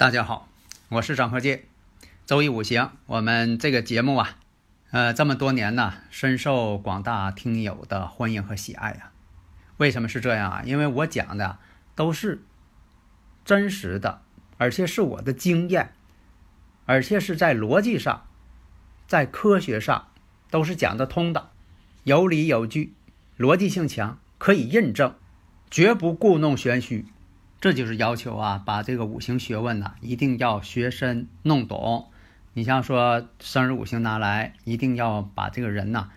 大家好，我是张鹤剑。周易五行，我们这个节目啊，呃，这么多年呢，深受广大听友的欢迎和喜爱呀。为什么是这样啊？因为我讲的都是真实的，而且是我的经验，而且是在逻辑上、在科学上都是讲得通的，有理有据，逻辑性强，可以印证，绝不故弄玄虚。这就是要求啊，把这个五行学问呢，一定要学深弄懂。你像说生日五行拿来，一定要把这个人呐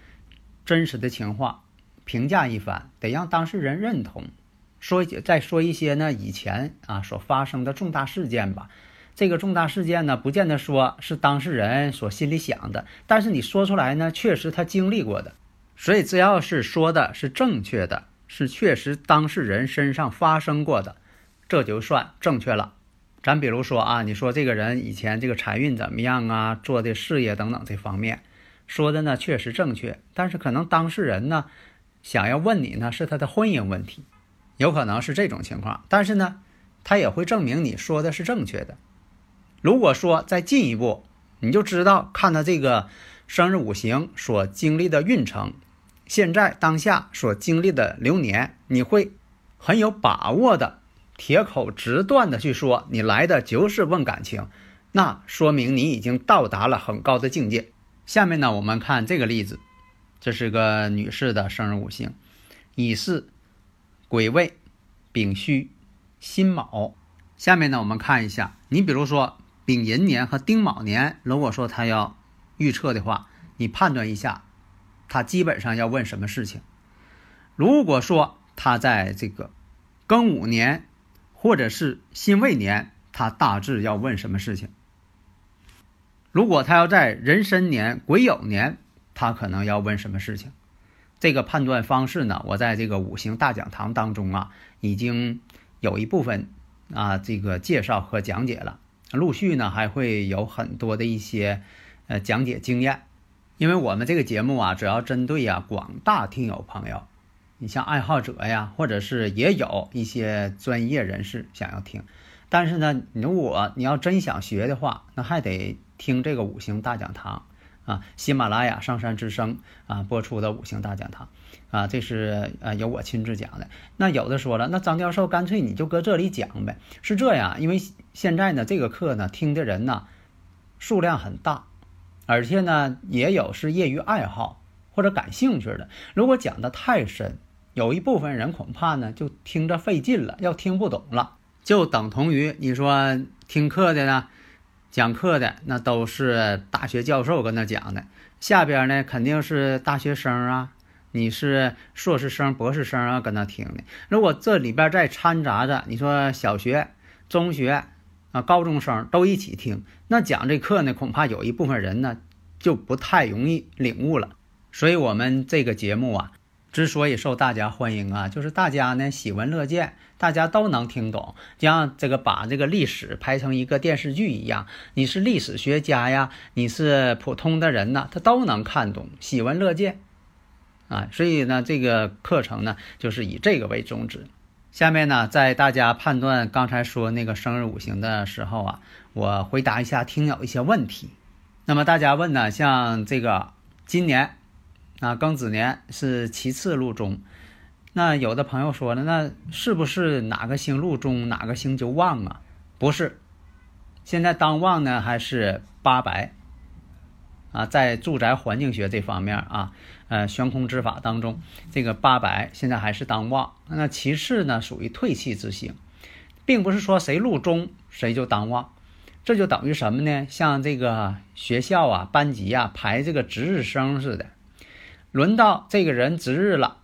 真实的情况评价一番，得让当事人认同。说再说一些呢以前啊所发生的重大事件吧。这个重大事件呢，不见得说是当事人所心里想的，但是你说出来呢，确实他经历过的。所以只要是说的是正确的，是确实当事人身上发生过的。这就算正确了。咱比如说啊，你说这个人以前这个财运怎么样啊，做的事业等等这方面，说的呢确实正确。但是可能当事人呢想要问你呢是他的婚姻问题，有可能是这种情况。但是呢，他也会证明你说的是正确的。如果说再进一步，你就知道看他这个生日五行所经历的运程，现在当下所经历的流年，你会很有把握的。铁口直断的去说，你来的就是问感情，那说明你已经到达了很高的境界。下面呢，我们看这个例子，这是个女士的生日五行：乙巳、癸未、丙戌、辛卯。下面呢，我们看一下，你比如说丙寅年和丁卯年，如果说他要预测的话，你判断一下，他基本上要问什么事情？如果说他在这个庚午年。或者是辛未年，他大致要问什么事情？如果他要在壬申年、癸酉年，他可能要问什么事情？这个判断方式呢，我在这个五行大讲堂当中啊，已经有一部分啊这个介绍和讲解了，陆续呢还会有很多的一些呃讲解经验，因为我们这个节目啊，主要针对呀广大听友朋友。你像爱好者呀，或者是也有一些专业人士想要听，但是呢，如果你要真想学的话，那还得听这个五行大讲堂啊，喜马拉雅上山之声啊播出的五行大讲堂啊，这是呃由我亲自讲的。那有的说了，那张教授干脆你就搁这里讲呗？是这样，因为现在呢这个课呢听的人呢数量很大，而且呢也有是业余爱好或者感兴趣的。如果讲的太深，有一部分人恐怕呢，就听着费劲了，要听不懂了，就等同于你说听课的呢，讲课的那都是大学教授跟那讲的，下边呢肯定是大学生啊，你是硕士生、博士生啊跟那听的。如果这里边再掺杂着你说小学、中学啊、高中生都一起听，那讲这课呢，恐怕有一部分人呢就不太容易领悟了。所以，我们这个节目啊。之所以受大家欢迎啊，就是大家呢喜闻乐见，大家都能听懂，像这个把这个历史拍成一个电视剧一样。你是历史学家呀，你是普通的人呐，他都能看懂，喜闻乐见啊。所以呢，这个课程呢就是以这个为宗旨。下面呢，在大家判断刚才说那个生日五行的时候啊，我回答一下听友一些问题。那么大家问呢，像这个今年。那庚子年是其次入中，那有的朋友说了，那是不是哪个星入中，哪个星就旺啊？不是，现在当旺呢还是八白啊，在住宅环境学这方面啊，呃，悬空之法当中，这个八白现在还是当旺。那其次呢，属于退气之星，并不是说谁入中谁就当旺，这就等于什么呢？像这个学校啊、班级啊排这个值日生似的，轮到这个人值日了，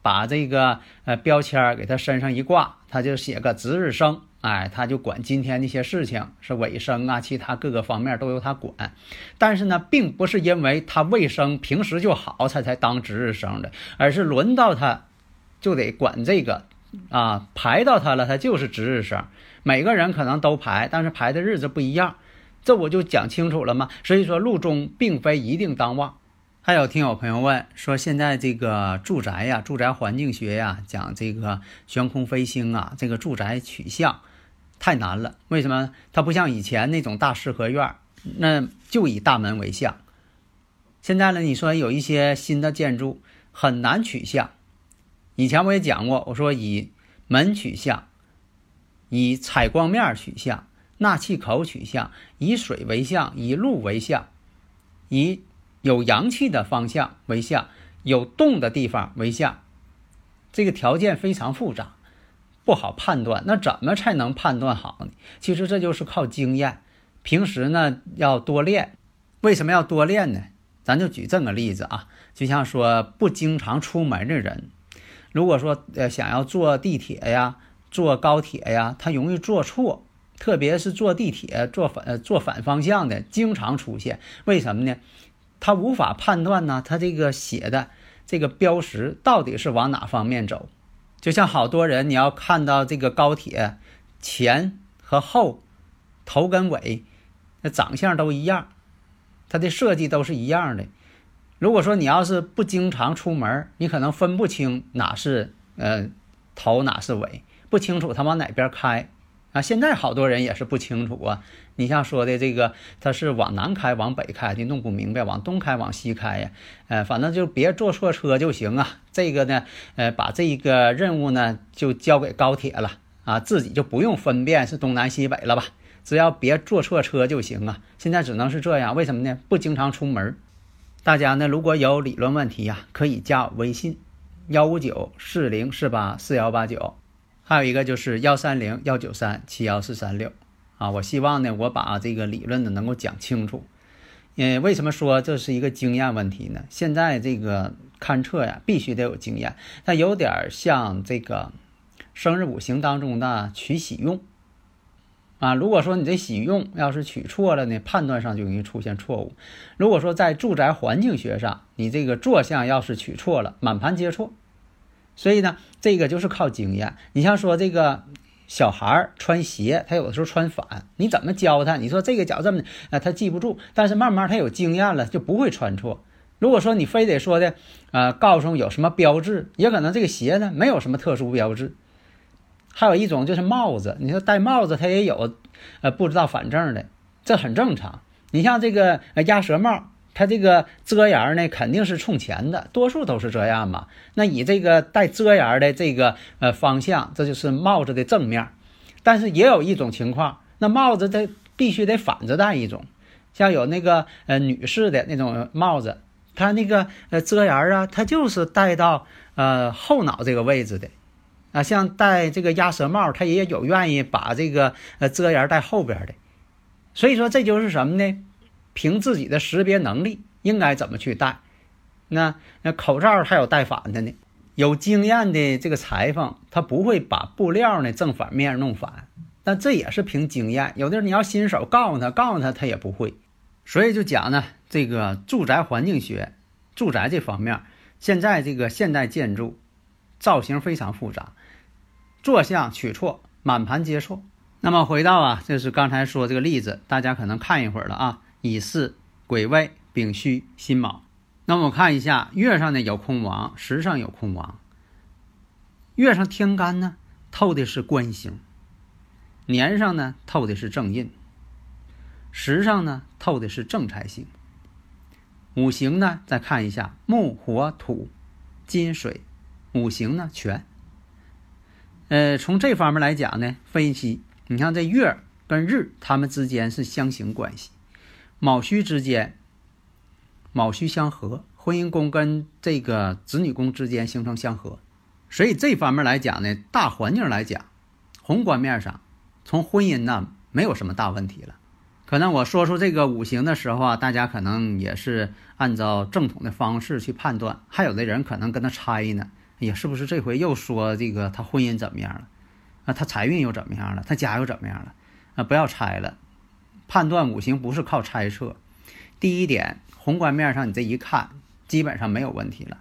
把这个呃标签给他身上一挂，他就写个值日生，哎，他就管今天那些事情是卫生啊，其他各个方面都由他管。但是呢，并不是因为他卫生平时就好，他才当值日生的，而是轮到他就得管这个。啊，排到他了，他就是值日生。每个人可能都排，但是排的日子不一样，这我就讲清楚了吗？所以说，路中并非一定当旺。还有听友朋友问说，现在这个住宅呀，住宅环境学呀，讲这个悬空飞星啊，这个住宅取向太难了。为什么？它不像以前那种大四合院，那就以大门为向。现在呢，你说有一些新的建筑很难取向。以前我也讲过，我说以门取向，以采光面取向，纳气口取向，以水为向，以路为向，以有阳气的方向为向，有动的地方为向。这个条件非常复杂，不好判断。那怎么才能判断好呢？其实这就是靠经验。平时呢要多练。为什么要多练呢？咱就举这么个例子啊，就像说不经常出门的人。如果说呃想要坐地铁呀，坐高铁呀，他容易坐错，特别是坐地铁坐反呃坐反方向的，经常出现。为什么呢？他无法判断呢，他这个写的这个标识到底是往哪方面走。就像好多人，你要看到这个高铁前和后，头跟尾，那长相都一样，它的设计都是一样的。如果说你要是不经常出门，你可能分不清哪是呃头哪是尾，不清楚它往哪边开啊。现在好多人也是不清楚啊。你像说的这个，它是往南开、往北开的，弄不明白；往东开、往西开呀，呃，反正就别坐错车就行啊。这个呢，呃，把这一个任务呢就交给高铁了啊，自己就不用分辨是东南西北了吧，只要别坐错车就行啊。现在只能是这样，为什么呢？不经常出门。大家呢，如果有理论问题呀，可以加我微信幺五九四零四八四幺八九，还有一个就是幺三零幺九三七幺四三六啊。我希望呢，我把这个理论呢能够讲清楚。嗯，为什么说这是一个经验问题呢？现在这个勘测呀，必须得有经验，它有点像这个生日五行当中的取喜用。啊，如果说你这喜用要是取错了呢，判断上就容易出现错误。如果说在住宅环境学上，你这个坐向要是取错了，满盘皆错。所以呢，这个就是靠经验。你像说这个小孩穿鞋，他有的时候穿反，你怎么教他？你说这个脚这么，啊，他记不住。但是慢慢他有经验了，就不会穿错。如果说你非得说的，呃，告诉有什么标志，也可能这个鞋呢没有什么特殊标志。还有一种就是帽子，你说戴帽子，他也有，呃，不知道反正的，这很正常。你像这个鸭舌帽，它这个遮檐呢，肯定是冲前的，多数都是这样嘛。那以这个带遮檐的这个呃方向，这就是帽子的正面。但是也有一种情况，那帽子它必须得反着戴一种，像有那个呃女士的那种帽子，它那个呃遮檐啊，它就是戴到呃后脑这个位置的。啊，像戴这个鸭舌帽，他也有愿意把这个呃遮檐戴后边的，所以说这就是什么呢？凭自己的识别能力，应该怎么去戴？那那口罩还有戴反的呢？有经验的这个裁缝，他不会把布料呢正反面弄反，但这也是凭经验。有的你要新手告诉他，告诉他他也不会，所以就讲呢，这个住宅环境学，住宅这方面，现在这个现代建筑造型非常复杂。坐向取错，满盘皆错。那么回到啊，就是刚才说这个例子，大家可能看一会儿了啊。乙巳、癸未、丙戌、辛卯。那么我看一下月上呢有空王，时上有空王。月上天干呢透的是官星，年上呢透的是正印，时上呢透的是正财星。五行呢再看一下木、火、土、金、水，五行呢全。呃，从这方面来讲呢，分析，你看这月跟日，它们之间是相刑关系，卯戌之间，卯戌相合，婚姻宫跟这个子女宫之间形成相合，所以这方面来讲呢，大环境来讲，宏观面上，从婚姻呢没有什么大问题了。可能我说出这个五行的时候啊，大家可能也是按照正统的方式去判断，还有的人可能跟他猜呢，哎呀，是不是这回又说这个他婚姻怎么样了？啊，他财运又怎么样了？他家又怎么样了？啊，不要猜了，判断五行不是靠猜测。第一点，宏观面上你这一看，基本上没有问题了，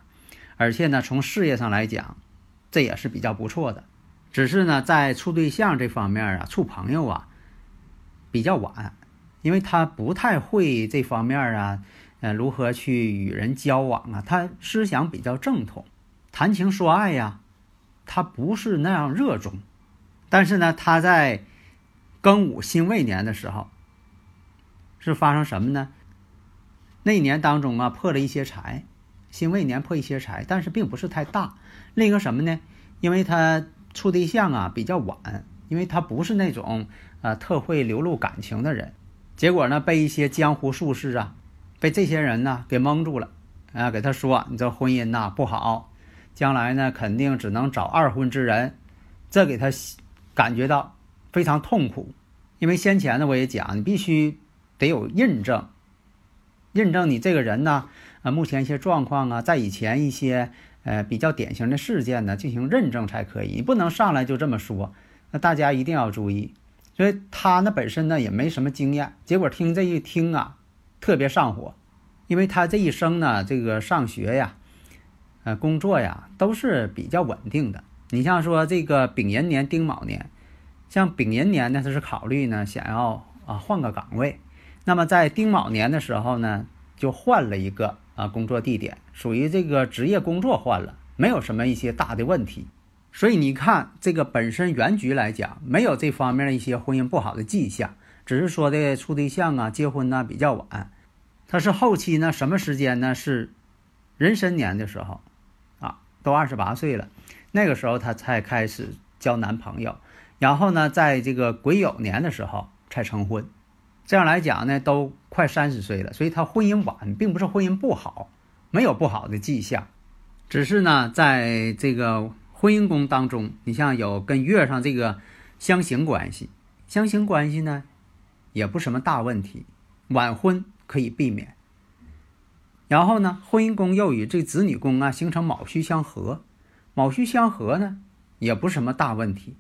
而且呢，从事业上来讲，这也是比较不错的。只是呢，在处对象这方面啊，处朋友啊，比较晚，因为他不太会这方面啊，呃，如何去与人交往啊，他思想比较正统，谈情说爱呀，他不是那样热衷。但是呢，他在庚午辛未年的时候，是发生什么呢？那一年当中啊，破了一些财，辛未年破一些财，但是并不是太大。另一个什么呢？因为他。处对象啊比较晚，因为他不是那种呃特会流露感情的人，结果呢被一些江湖术士啊，被这些人呢给蒙住了，啊给他说你这婚姻呐不好，将来呢肯定只能找二婚之人，这给他感觉到非常痛苦，因为先前呢我也讲，你必须得有印证，印证你这个人呢啊目前一些状况啊，在以前一些。呃，比较典型的事件呢，进行认证才可以，你不能上来就这么说。那大家一定要注意。所以他呢本身呢也没什么经验，结果听这一听啊，特别上火，因为他这一生呢，这个上学呀，呃，工作呀都是比较稳定的。你像说这个丙寅年、丁卯年，像丙寅年呢，他是考虑呢想要啊换个岗位，那么在丁卯年的时候呢，就换了一个。啊，工作地点属于这个职业工作换了，没有什么一些大的问题，所以你看这个本身原局来讲，没有这方面的一些婚姻不好的迹象，只是说的处对象啊、结婚呢比较晚。他是后期呢，什么时间呢？是壬申年的时候，啊，都二十八岁了，那个时候他才开始交男朋友，然后呢，在这个癸酉年的时候才成婚。这样来讲呢，都快三十岁了，所以他婚姻晚，并不是婚姻不好，没有不好的迹象，只是呢，在这个婚姻宫当中，你像有跟月上这个相刑关系，相刑关系呢，也不什么大问题，晚婚可以避免。然后呢，婚姻宫又与这子女宫啊形成卯戌相合，卯戌相合呢，也不是什么大问题。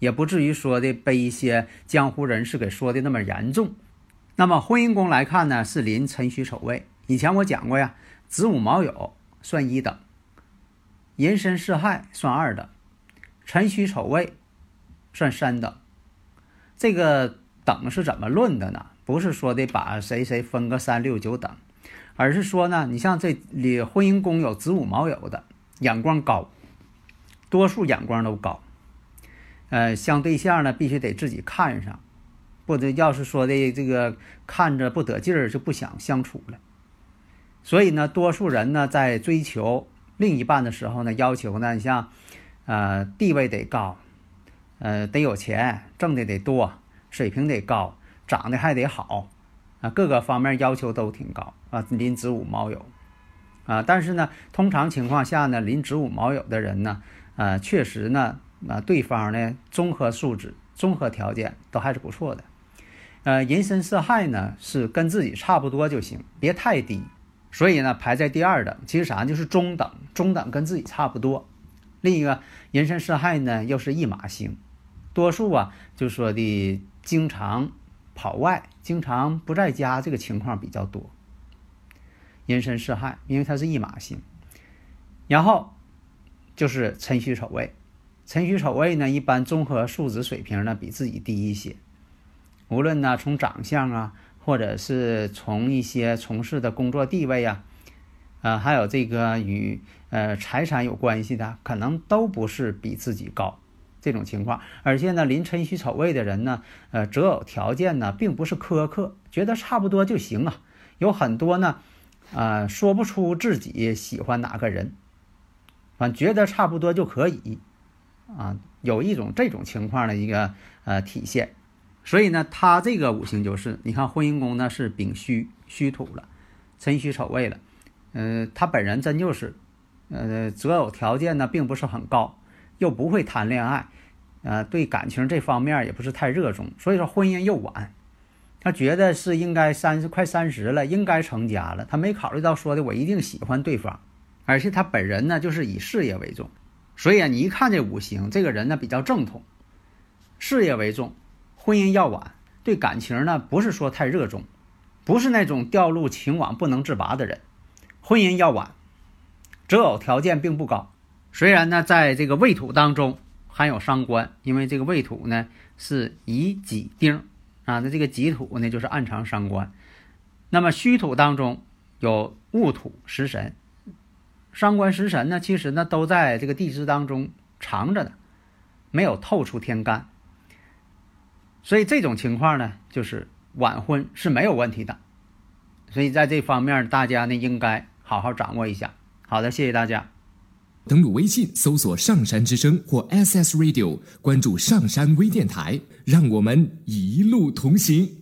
也不至于说的被一些江湖人士给说的那么严重。那么婚姻宫来看呢，是临辰戌丑未。以前我讲过呀，子午卯酉算一等，寅申巳亥算二等，辰戌丑未算三等。这个等是怎么论的呢？不是说的把谁谁分个三六九等，而是说呢，你像这里婚姻宫有子午卯酉的，眼光高，多数眼光都高。呃，相对象呢，必须得自己看上，或者要是说的这个看着不得劲儿，就不想相处了。所以呢，多数人呢在追求另一半的时候呢，要求呢，你像，呃，地位得高，呃，得有钱，挣的得多，水平得高，长得还得好，啊，各个方面要求都挺高啊。临子午卯酉，啊，但是呢，通常情况下呢，临子午卯酉的人呢，呃，确实呢。那对方呢，综合素质、综合条件都还是不错的。呃，寅申巳亥呢是跟自己差不多就行，别太低。所以呢，排在第二等，其实啥就是中等，中等跟自己差不多。另一个寅申巳亥呢又是一马星，多数啊就说的经常跑外、经常不在家这个情况比较多。寅申巳亥，因为它是一马星，然后就是辰戌丑未。辰戌丑未呢，一般综合素质水平呢比自己低一些，无论呢从长相啊，或者是从一些从事的工作地位啊，呃，还有这个与呃财产有关系的，可能都不是比自己高这种情况。而且呢，临辰戌丑未的人呢，呃，择偶条件呢并不是苛刻，觉得差不多就行啊。有很多呢，呃，说不出自己喜欢哪个人，反觉得差不多就可以。啊，有一种这种情况的一个呃体现，所以呢，他这个五行就是，你看婚姻宫呢是丙戌戌土了，辰戌丑未了，呃，他本人真就是，呃，择偶条件呢并不是很高，又不会谈恋爱，呃，对感情这方面也不是太热衷，所以说婚姻又晚，他觉得是应该三十快三十了，应该成家了。他没考虑到说的我一定喜欢对方，而且他本人呢就是以事业为重，所以啊，你一看这五行，这个人呢比较正统，事业为重，婚姻要晚，对感情呢不是说太热衷，不是那种掉入情网不能自拔的人，婚姻要晚，择偶条件并不高。虽然呢，在这个未土当中含有伤官，因为这个未土呢是乙己丁。啊，那这个己土呢，就是暗藏伤官。那么戌土当中有戊土食神，伤官食神呢，其实呢都在这个地支当中藏着的，没有透出天干。所以这种情况呢，就是晚婚是没有问题的。所以在这方面，大家呢应该好好掌握一下。好的，谢谢大家。登录微信搜索“上山之声”或 “SS Radio”，关注“上山微电台”，让我们一路同行。